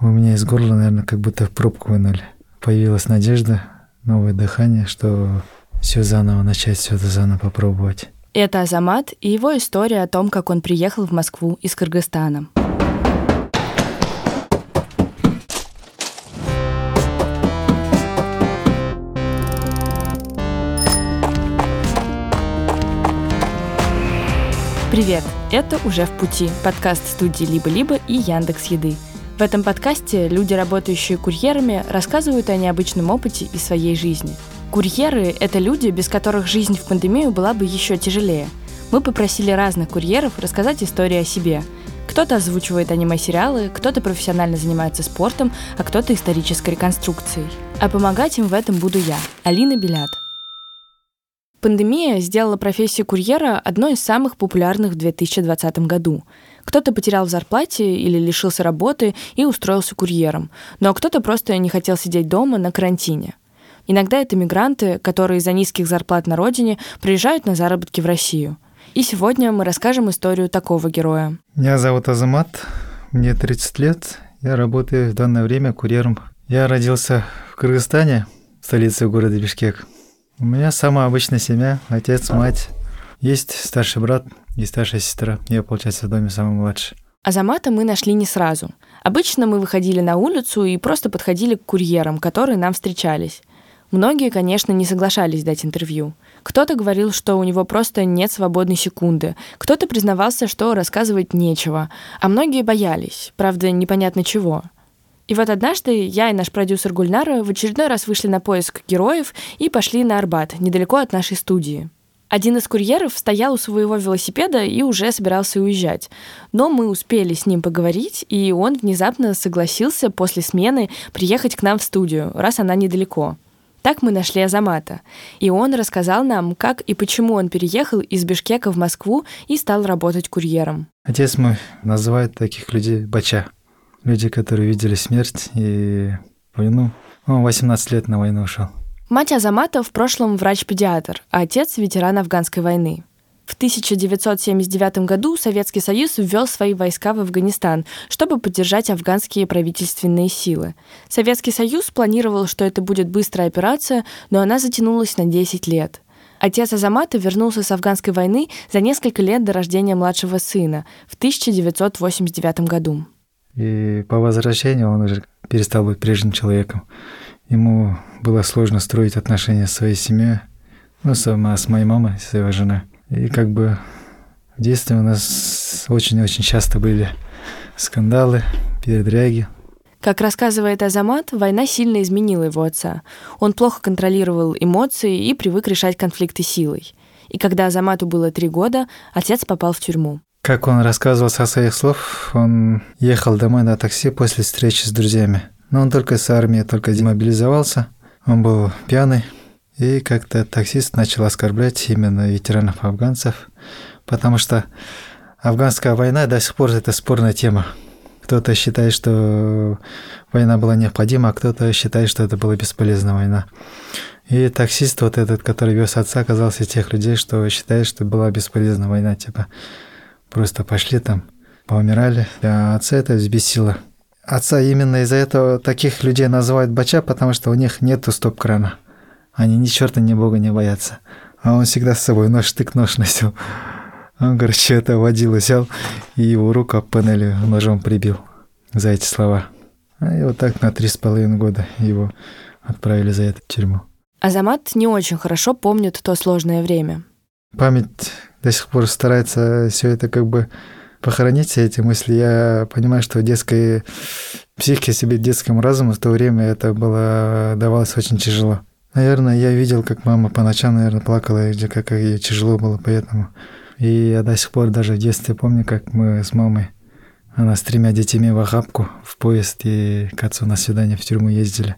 У меня из горла, наверное, как будто пробку вынули. Появилась надежда, новое дыхание, что все заново начать, все это заново попробовать. Это Азамат и его история о том, как он приехал в Москву из Кыргызстана. Привет! Это «Уже в пути» – подкаст студии «Либо-либо» и Яндекс Еды. В этом подкасте люди, работающие курьерами, рассказывают о необычном опыте и своей жизни. Курьеры – это люди, без которых жизнь в пандемию была бы еще тяжелее. Мы попросили разных курьеров рассказать истории о себе. Кто-то озвучивает аниме-сериалы, кто-то профессионально занимается спортом, а кто-то исторической реконструкцией. А помогать им в этом буду я, Алина Белят – Пандемия сделала профессию курьера одной из самых популярных в 2020 году. Кто-то потерял в зарплате или лишился работы и устроился курьером, но кто-то просто не хотел сидеть дома на карантине. Иногда это мигранты, которые из-за низких зарплат на родине приезжают на заработки в Россию. И сегодня мы расскажем историю такого героя. Меня зовут Азамат, мне 30 лет, я работаю в данное время курьером. Я родился в Кыргызстане, столице города Бишкек. У меня самая обычная семья, отец, мать. Есть старший брат и старшая сестра. Я, получается, в доме самый младший. Азамата мы нашли не сразу. Обычно мы выходили на улицу и просто подходили к курьерам, которые нам встречались. Многие, конечно, не соглашались дать интервью. Кто-то говорил, что у него просто нет свободной секунды. Кто-то признавался, что рассказывать нечего. А многие боялись, правда, непонятно чего. И вот однажды я и наш продюсер Гульнара в очередной раз вышли на поиск героев и пошли на Арбат, недалеко от нашей студии. Один из курьеров стоял у своего велосипеда и уже собирался уезжать. Но мы успели с ним поговорить, и он внезапно согласился после смены приехать к нам в студию, раз она недалеко. Так мы нашли Азамата. И он рассказал нам, как и почему он переехал из Бишкека в Москву и стал работать курьером. Отец мой называет таких людей бача люди, которые видели смерть и войну. Он 18 лет на войну ушел. Мать Азамата в прошлом врач-педиатр, а отец – ветеран афганской войны. В 1979 году Советский Союз ввел свои войска в Афганистан, чтобы поддержать афганские правительственные силы. Советский Союз планировал, что это будет быстрая операция, но она затянулась на 10 лет. Отец Азамата вернулся с афганской войны за несколько лет до рождения младшего сына в 1989 году. И по возвращению он уже перестал быть прежним человеком. Ему было сложно строить отношения с своей семьей, ну, с, с моей мамой, с его женой. И как бы в детстве у нас очень-очень часто были скандалы, передряги. Как рассказывает Азамат, война сильно изменила его отца. Он плохо контролировал эмоции и привык решать конфликты силой. И когда Азамату было три года, отец попал в тюрьму. Как он рассказывал со своих слов, он ехал домой на такси после встречи с друзьями. Но он только с армии, только демобилизовался. Он был пьяный. И как-то таксист начал оскорблять именно ветеранов афганцев, потому что афганская война до сих пор это спорная тема. Кто-то считает, что война была необходима, а кто-то считает, что это была бесполезная война. И таксист вот этот, который вез отца, оказался тех людей, что считает, что была бесполезная война, типа Просто пошли там, поумирали. А отца это взбесило. Отца именно из-за этого таких людей называют бача, потому что у них нету стоп-крана. Они ни черта, ни бога не боятся. А он всегда с собой нож, штык-нож носил. Он, короче, это водил, взял и его руку об панели ножом прибил за эти слова. А и вот так на три с половиной года его отправили за это в тюрьму. Азамат не очень хорошо помнит то сложное время. Память до сих пор старается все это как бы похоронить все эти мысли. Я понимаю, что детской психике себе, детскому разуму в то время это было давалось очень тяжело. Наверное, я видел, как мама по ночам, наверное, плакала, и как ей тяжело было, поэтому. И я до сих пор даже в детстве помню, как мы с мамой, она с тремя детьми в охапку в поезд и к отцу на свидание в тюрьму ездили.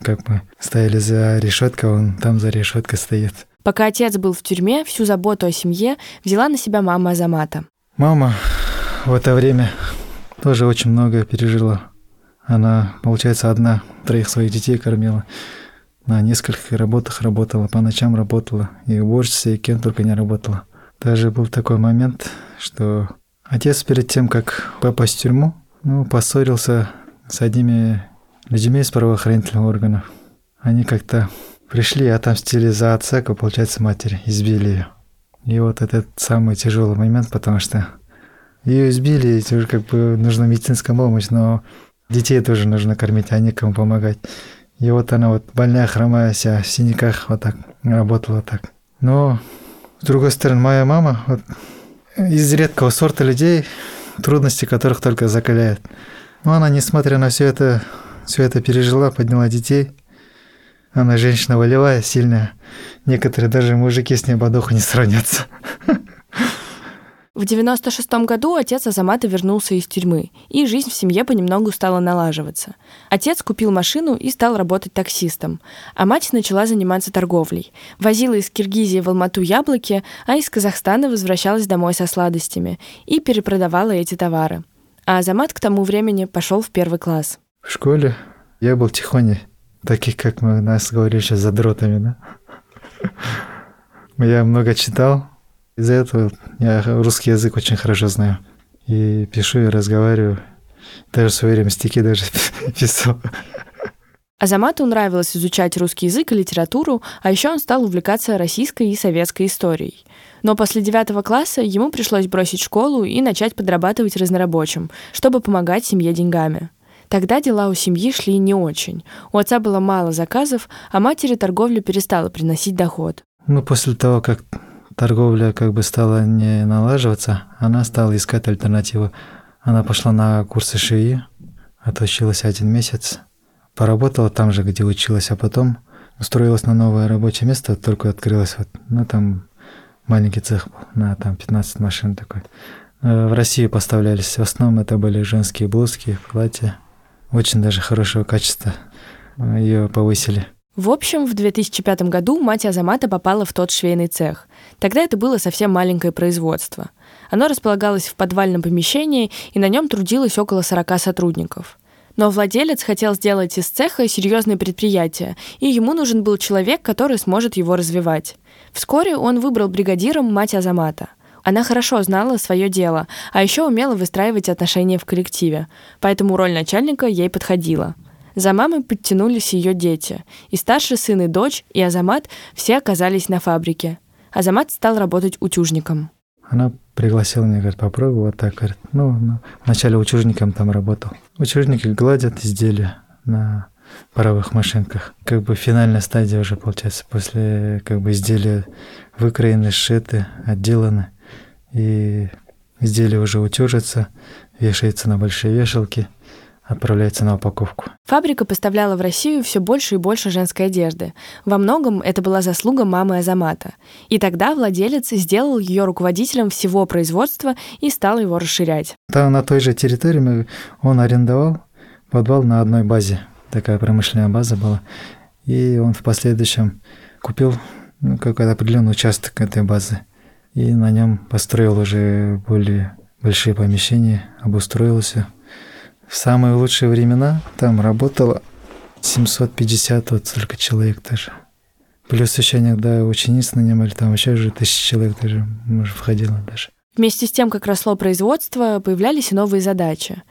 Как мы стояли за решеткой, он там за решеткой стоит. Пока отец был в тюрьме, всю заботу о семье взяла на себя мама Азамата. Мама в это время тоже очень многое пережила. Она, получается, одна троих своих детей кормила. На нескольких работах работала, по ночам работала. И уборщица, и кем только не работала. Даже был такой момент, что отец перед тем, как попасть в тюрьму, ну, поссорился с одними людьми из правоохранительных органов. Они как-то пришли и отомстили за отца, как получается, матери, избили ее. И вот этот самый тяжелый момент, потому что ее избили, и уже как бы нужна медицинская помощь, но детей тоже нужно кормить, а некому помогать. И вот она вот больная, хромая вся, в синяках вот так работала так. Но, с другой стороны, моя мама вот, из редкого сорта людей, трудности которых только закаляют. Но она, несмотря на все это, все это пережила, подняла детей. Она женщина волевая, сильная. Некоторые даже мужики с ней духу не сравнятся. В 96 году отец Азамата вернулся из тюрьмы, и жизнь в семье понемногу стала налаживаться. Отец купил машину и стал работать таксистом, а мать начала заниматься торговлей. Возила из Киргизии в Алмату яблоки, а из Казахстана возвращалась домой со сладостями и перепродавала эти товары. А Азамат к тому времени пошел в первый класс. В школе я был тихоней, таких, как мы нас говорили сейчас, задротами, да? Я много читал, из-за этого я русский язык очень хорошо знаю. И пишу, и разговариваю. Даже в свое время стихи даже писал. Азамату нравилось изучать русский язык и литературу, а еще он стал увлекаться российской и советской историей. Но после девятого класса ему пришлось бросить школу и начать подрабатывать разнорабочим, чтобы помогать семье деньгами. Тогда дела у семьи шли не очень. У отца было мало заказов, а матери торговля перестала приносить доход. Ну, после того, как торговля как бы стала не налаживаться, она стала искать альтернативу. Она пошла на курсы швеи, отучилась один месяц, поработала там же, где училась, а потом устроилась на новое рабочее место, только открылась вот, ну там маленький цех на там 15 машин такой. Э, в Россию поставлялись, в основном это были женские блузки, платья, очень даже хорошего качества, ее повысили. В общем, в 2005 году мать Азамата попала в тот швейный цех. Тогда это было совсем маленькое производство. Оно располагалось в подвальном помещении, и на нем трудилось около 40 сотрудников. Но владелец хотел сделать из цеха серьезное предприятие, и ему нужен был человек, который сможет его развивать. Вскоре он выбрал бригадиром мать Азамата. Она хорошо знала свое дело, а еще умела выстраивать отношения в коллективе, поэтому роль начальника ей подходила – за мамой подтянулись ее дети. И старший сын, и дочь, и Азамат все оказались на фабрике. Азамат стал работать утюжником. Она пригласила меня, говорит, попробуй вот так. Говорит, ну, ну, вначале утюжником там работал. Утюжники гладят изделия на паровых машинках. Как бы финальная стадия уже получается. После как бы изделия выкроены, сшиты, отделаны. И изделие уже утюжится, вешается на большие вешалки – отправляется на упаковку. Фабрика поставляла в Россию все больше и больше женской одежды. Во многом это была заслуга мамы Азамата. И тогда владелец сделал ее руководителем всего производства и стал его расширять. Там на той же территории он арендовал подвал на одной базе. Такая промышленная база была. И он в последующем купил ну, какой-то определенный участок этой базы. И на нем построил уже более большие помещения, обустроился – в самые лучшие времена там работало 750 вот столько человек даже. Плюс еще иногда учениц нанимали, там еще уже тысячи человек даже, может, входило даже. Вместе с тем, как росло производство, появлялись и новые задачи.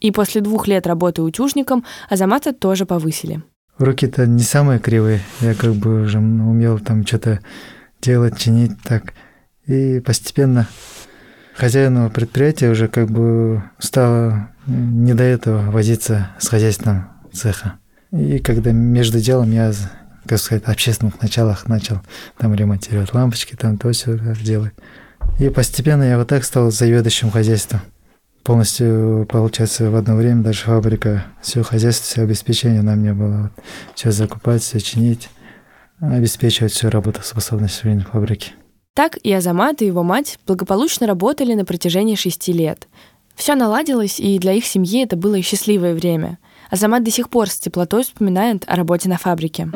И после двух лет работы утюжником Азамата тоже повысили. Руки-то не самые кривые. Я как бы уже умел там что-то делать, чинить так. И постепенно хозяину предприятия уже как бы стало не до этого возиться с хозяйством цеха. И когда между делом я, как сказать, общественных началах начал там ремонтировать лампочки, там то все делать. И постепенно я вот так стал заведующим хозяйством. Полностью, получается, в одно время даже фабрика, все хозяйство, все обеспечение на мне было. Вот, все закупать, все чинить, обеспечивать всю работоспособность фабрики. Так и Азамат, и его мать благополучно работали на протяжении шести лет. Все наладилось, и для их семьи это было счастливое время. Азамат до сих пор с теплотой вспоминает о работе на фабрике.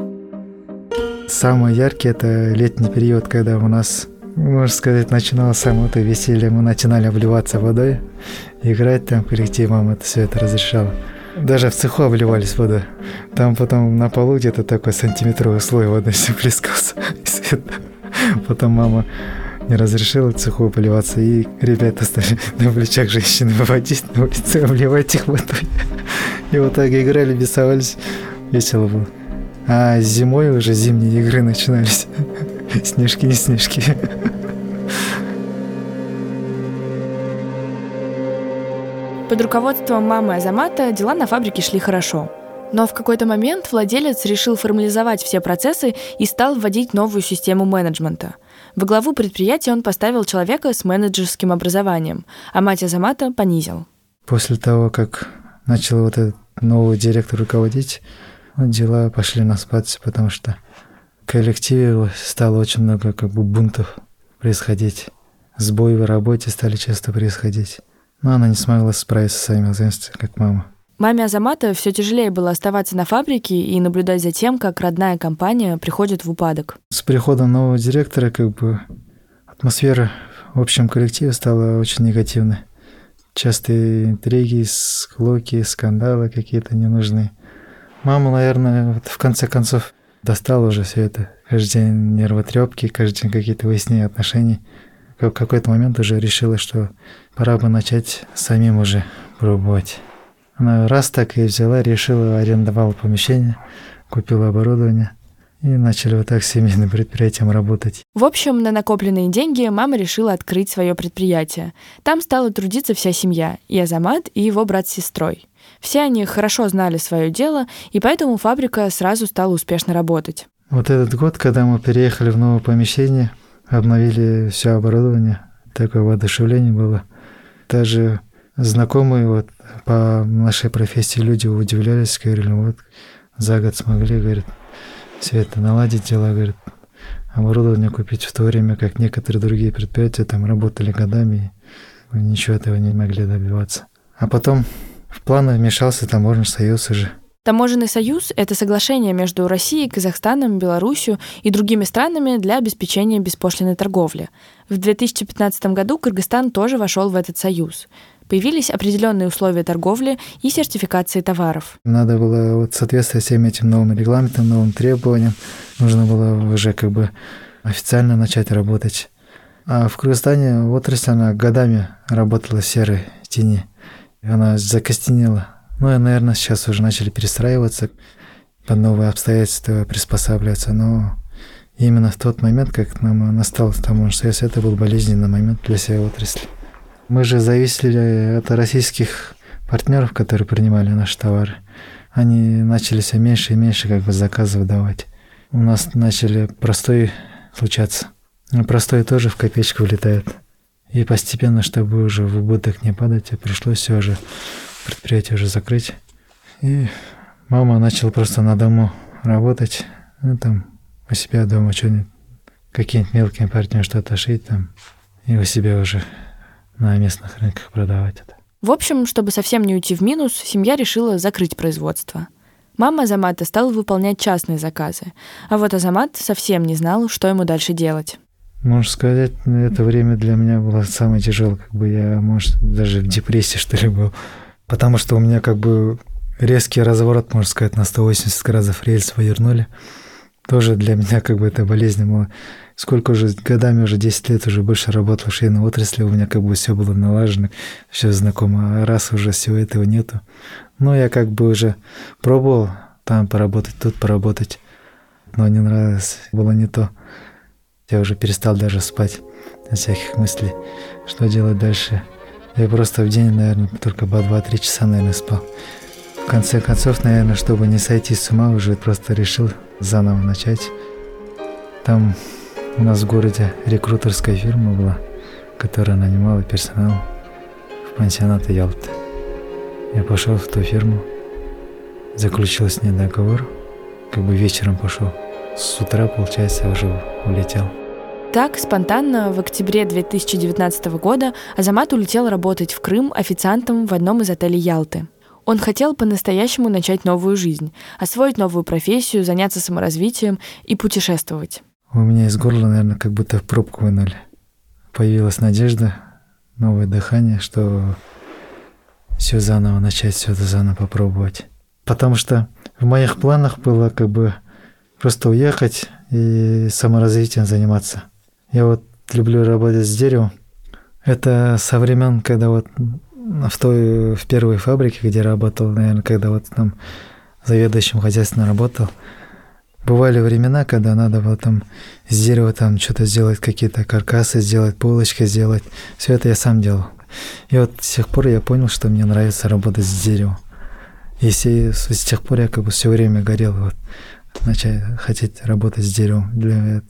Самый яркий – это летний период, когда у нас, можно сказать, начиналось само это веселье. Мы начинали обливаться водой, играть там, коллектив мама это все это разрешала. Даже в цеху обливались водой. Там потом на полу где-то такой сантиметровый слой воды все плескался. Потом мама не разрешила цеху поливаться, и ребята стали на плечах женщины выводить на улице, обливать их водой. И вот так играли, бесовались. Весело было. А зимой уже зимние игры начинались. Снежки, не снежки. Под руководством мамы Азамата дела на фабрике шли хорошо. Но в какой-то момент владелец решил формализовать все процессы и стал вводить новую систему менеджмента. Во главу предприятия он поставил человека с менеджерским образованием, а мать Азамата понизил. После того, как начал вот этот новый директор руководить, дела пошли на спад, потому что в коллективе стало очень много как бы бунтов происходить. Сбои в работе стали часто происходить. Но она не смогла справиться с своими обязанностями, как мама. Маме Азамата все тяжелее было оставаться на фабрике и наблюдать за тем, как родная компания приходит в упадок. С приходом нового директора как бы атмосфера в общем коллективе стала очень негативной. Частые интриги, склоки, скандалы какие-то ненужные. Маму, наверное, вот в конце концов достала уже все это. Каждый день нервотрепки, каждый день какие-то выяснения отношений. В какой-то момент уже решила, что пора бы начать самим уже пробовать. Она раз так и взяла, решила, арендовала помещение, купила оборудование и начали вот так семейным предприятием работать. В общем, на накопленные деньги мама решила открыть свое предприятие. Там стала трудиться вся семья, и Азамат, и его брат с сестрой. Все они хорошо знали свое дело, и поэтому фабрика сразу стала успешно работать. Вот этот год, когда мы переехали в новое помещение, обновили все оборудование, такое воодушевление было. Даже знакомые вот по нашей профессии люди удивлялись, говорили, «Ну вот за год смогли, говорит, все это наладить дела, говорит, оборудование купить в то время, как некоторые другие предприятия там работали годами и ничего этого не могли добиваться. А потом в планы вмешался таможенный союз уже. Таможенный союз – это соглашение между Россией, Казахстаном, Белоруссией и другими странами для обеспечения беспошлиной торговли. В 2015 году Кыргызстан тоже вошел в этот союз появились определенные условия торговли и сертификации товаров. Надо было вот соответствовать всем этим новым регламентам, новым требованиям. Нужно было уже как бы официально начать работать. А в Кыргызстане отрасль, она годами работала в серой тени. Она закостенела. Ну и, наверное, сейчас уже начали перестраиваться, под новые обстоятельства приспосабливаться. Но именно в тот момент, как нам настал таможенный союз, это был болезненный момент для всей отрасли. Мы же зависели от российских партнеров, которые принимали наши товары. Они начали все меньше и меньше как бы заказы выдавать. У нас начали простой случаться. И простой тоже в копеечку влетает. И постепенно, чтобы уже в убыток не падать, пришлось все же предприятие уже закрыть. И мама начала просто на дому работать. Ну, там у себя дома что-нибудь, какие-нибудь мелкие партнеры что-то шить там. И у себя уже на местных рынках продавать это. В общем, чтобы совсем не уйти в минус, семья решила закрыть производство. Мама Азамата стала выполнять частные заказы, а вот Азамат совсем не знал, что ему дальше делать. Можно сказать, это время для меня было самое тяжелое, как бы я, может, даже в депрессии, что ли, был. Потому что у меня как бы резкий разворот, можно сказать, на 180 градусов рельс повернули. Тоже для меня как бы это болезнь была сколько уже годами, уже 10 лет уже больше работал в шейной отрасли, у меня как бы все было налажено, все знакомо, а раз уже всего этого нету. Но я как бы уже пробовал там поработать, тут поработать, но не нравилось, было не то. Я уже перестал даже спать от всяких мыслей, что делать дальше. Я просто в день, наверное, только по 2-3 часа, наверное, спал. В конце концов, наверное, чтобы не сойти с ума, уже просто решил заново начать. Там у нас в городе рекрутерская фирма была, которая нанимала персонал в пансионаты Ялты. Я пошел в ту фирму, заключил с ней договор, как бы вечером пошел. С утра, получается, уже улетел. Так, спонтанно в октябре 2019 года Азамат улетел работать в Крым официантом в одном из отелей Ялты. Он хотел по-настоящему начать новую жизнь, освоить новую профессию, заняться саморазвитием и путешествовать. У меня из горла, наверное, как будто пробку вынули. Появилась надежда, новое дыхание, что все заново начать, все это заново попробовать. Потому что в моих планах было как бы просто уехать и саморазвитием заниматься. Я вот люблю работать с деревом. Это со времен, когда вот в той, в первой фабрике, где работал, наверное, когда вот там заведующим хозяйством работал, бывали времена, когда надо было там с дерева там что-то сделать, какие-то каркасы сделать, полочки сделать. Все это я сам делал. И вот с тех пор я понял, что мне нравится работать с деревом. И с, с тех пор я как бы все время горел вот, начать хотеть работать с деревом. Для,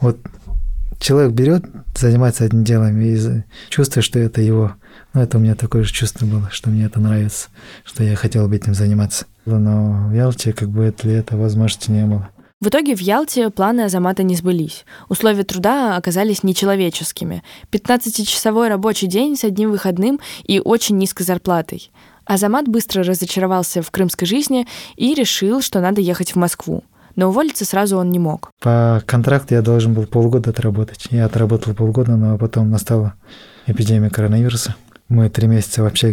вот человек берет, занимается этим делом и чувствует, что это его. Ну, это у меня такое же чувство было, что мне это нравится, что я хотел бы этим заниматься. Но в Ялте как бы для этого возможности не было. В итоге в Ялте планы Азамата не сбылись. Условия труда оказались нечеловеческими. 15-часовой рабочий день с одним выходным и очень низкой зарплатой. Азамат быстро разочаровался в крымской жизни и решил, что надо ехать в Москву. Но уволиться сразу он не мог. По контракту я должен был полгода отработать. Я отработал полгода, но потом настала эпидемия коронавируса. Мы три месяца вообще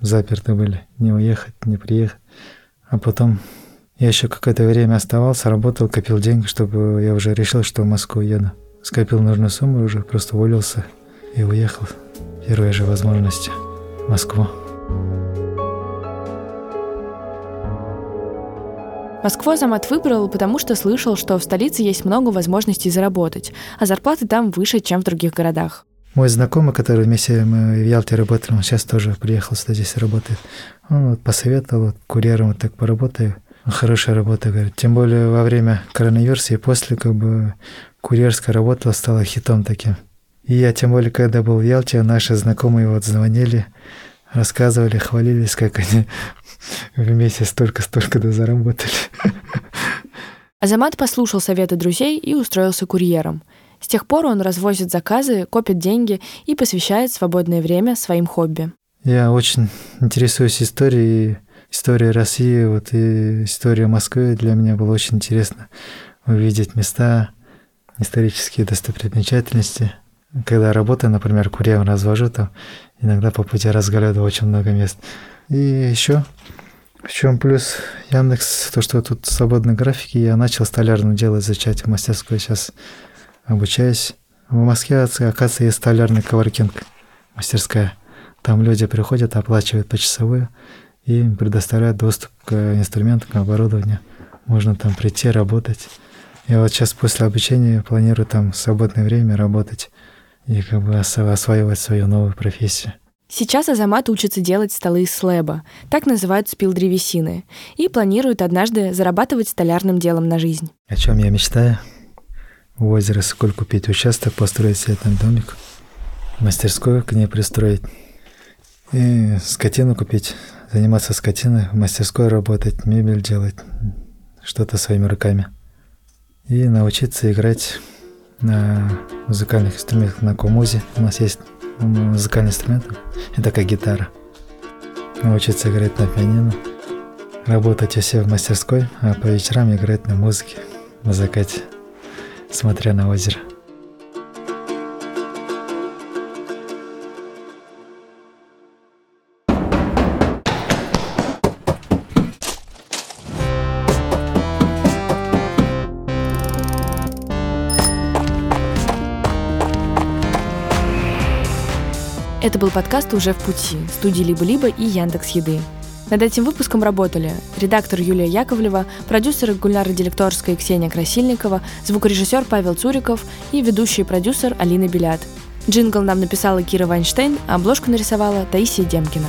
заперты были. Не уехать, не приехать. А потом я еще какое-то время оставался, работал, копил деньги, чтобы я уже решил, что в Москву еду. Скопил нужную сумму уже, просто уволился и уехал. Первые же возможности в Москву. Москву Азамат выбрал, потому что слышал, что в столице есть много возможностей заработать, а зарплаты там выше, чем в других городах. Мой знакомый, который вместе мы в Ялте работали, он сейчас тоже приехал сюда, здесь работает. Он вот посоветовал, вот, курьером вот так поработаю. Хорошая работа, говорит. Тем более во время коронавируса и после как бы курьерская работа стала хитом таким. И я тем более, когда был в Ялте, наши знакомые вот звонили, рассказывали, хвалились, как они вместе столько-столько да заработали. Азамат послушал советы друзей и устроился курьером. С тех пор он развозит заказы, копит деньги и посвящает свободное время своим хобби. Я очень интересуюсь историей история России, вот и история Москвы для меня было очень интересно увидеть места, исторические достопримечательности. Когда работаю, например, курьером развожу, там иногда по пути разглядываю очень много мест. И еще в чем плюс Яндекс, то, что тут свободные графики, я начал столярным дело изучать в мастерской, сейчас обучаюсь. В Москве, оказывается, есть столярный коворкинг, мастерская. Там люди приходят, оплачивают почасовую, и предоставляют доступ к инструментам, к оборудованию. Можно там прийти, работать. Я вот сейчас после обучения планирую там в свободное время работать и как бы осваивать свою новую профессию. Сейчас Азамат учится делать столы из слэба, так называют спил древесины, и планирует однажды зарабатывать столярным делом на жизнь. О чем я мечтаю? У озера Сколь купить участок, построить себе там домик, мастерскую к ней пристроить и скотину купить, заниматься скотиной, в мастерской работать, мебель делать, что-то своими руками. И научиться играть на музыкальных инструментах, на комузе. У нас есть музыкальный инструмент, это как гитара. Научиться играть на пианино, работать у себя в мастерской, а по вечерам играть на музыке, на закате, смотря на озеро. Это был подкаст «Уже в пути» студии «Либо-либо» и Яндекс Еды. Над этим выпуском работали редактор Юлия Яковлева, продюсеры Гульнара Делекторская и Ксения Красильникова, звукорежиссер Павел Цуриков и ведущий продюсер Алина Белят. Джингл нам написала Кира Вайнштейн, а обложку нарисовала Таисия Демкина.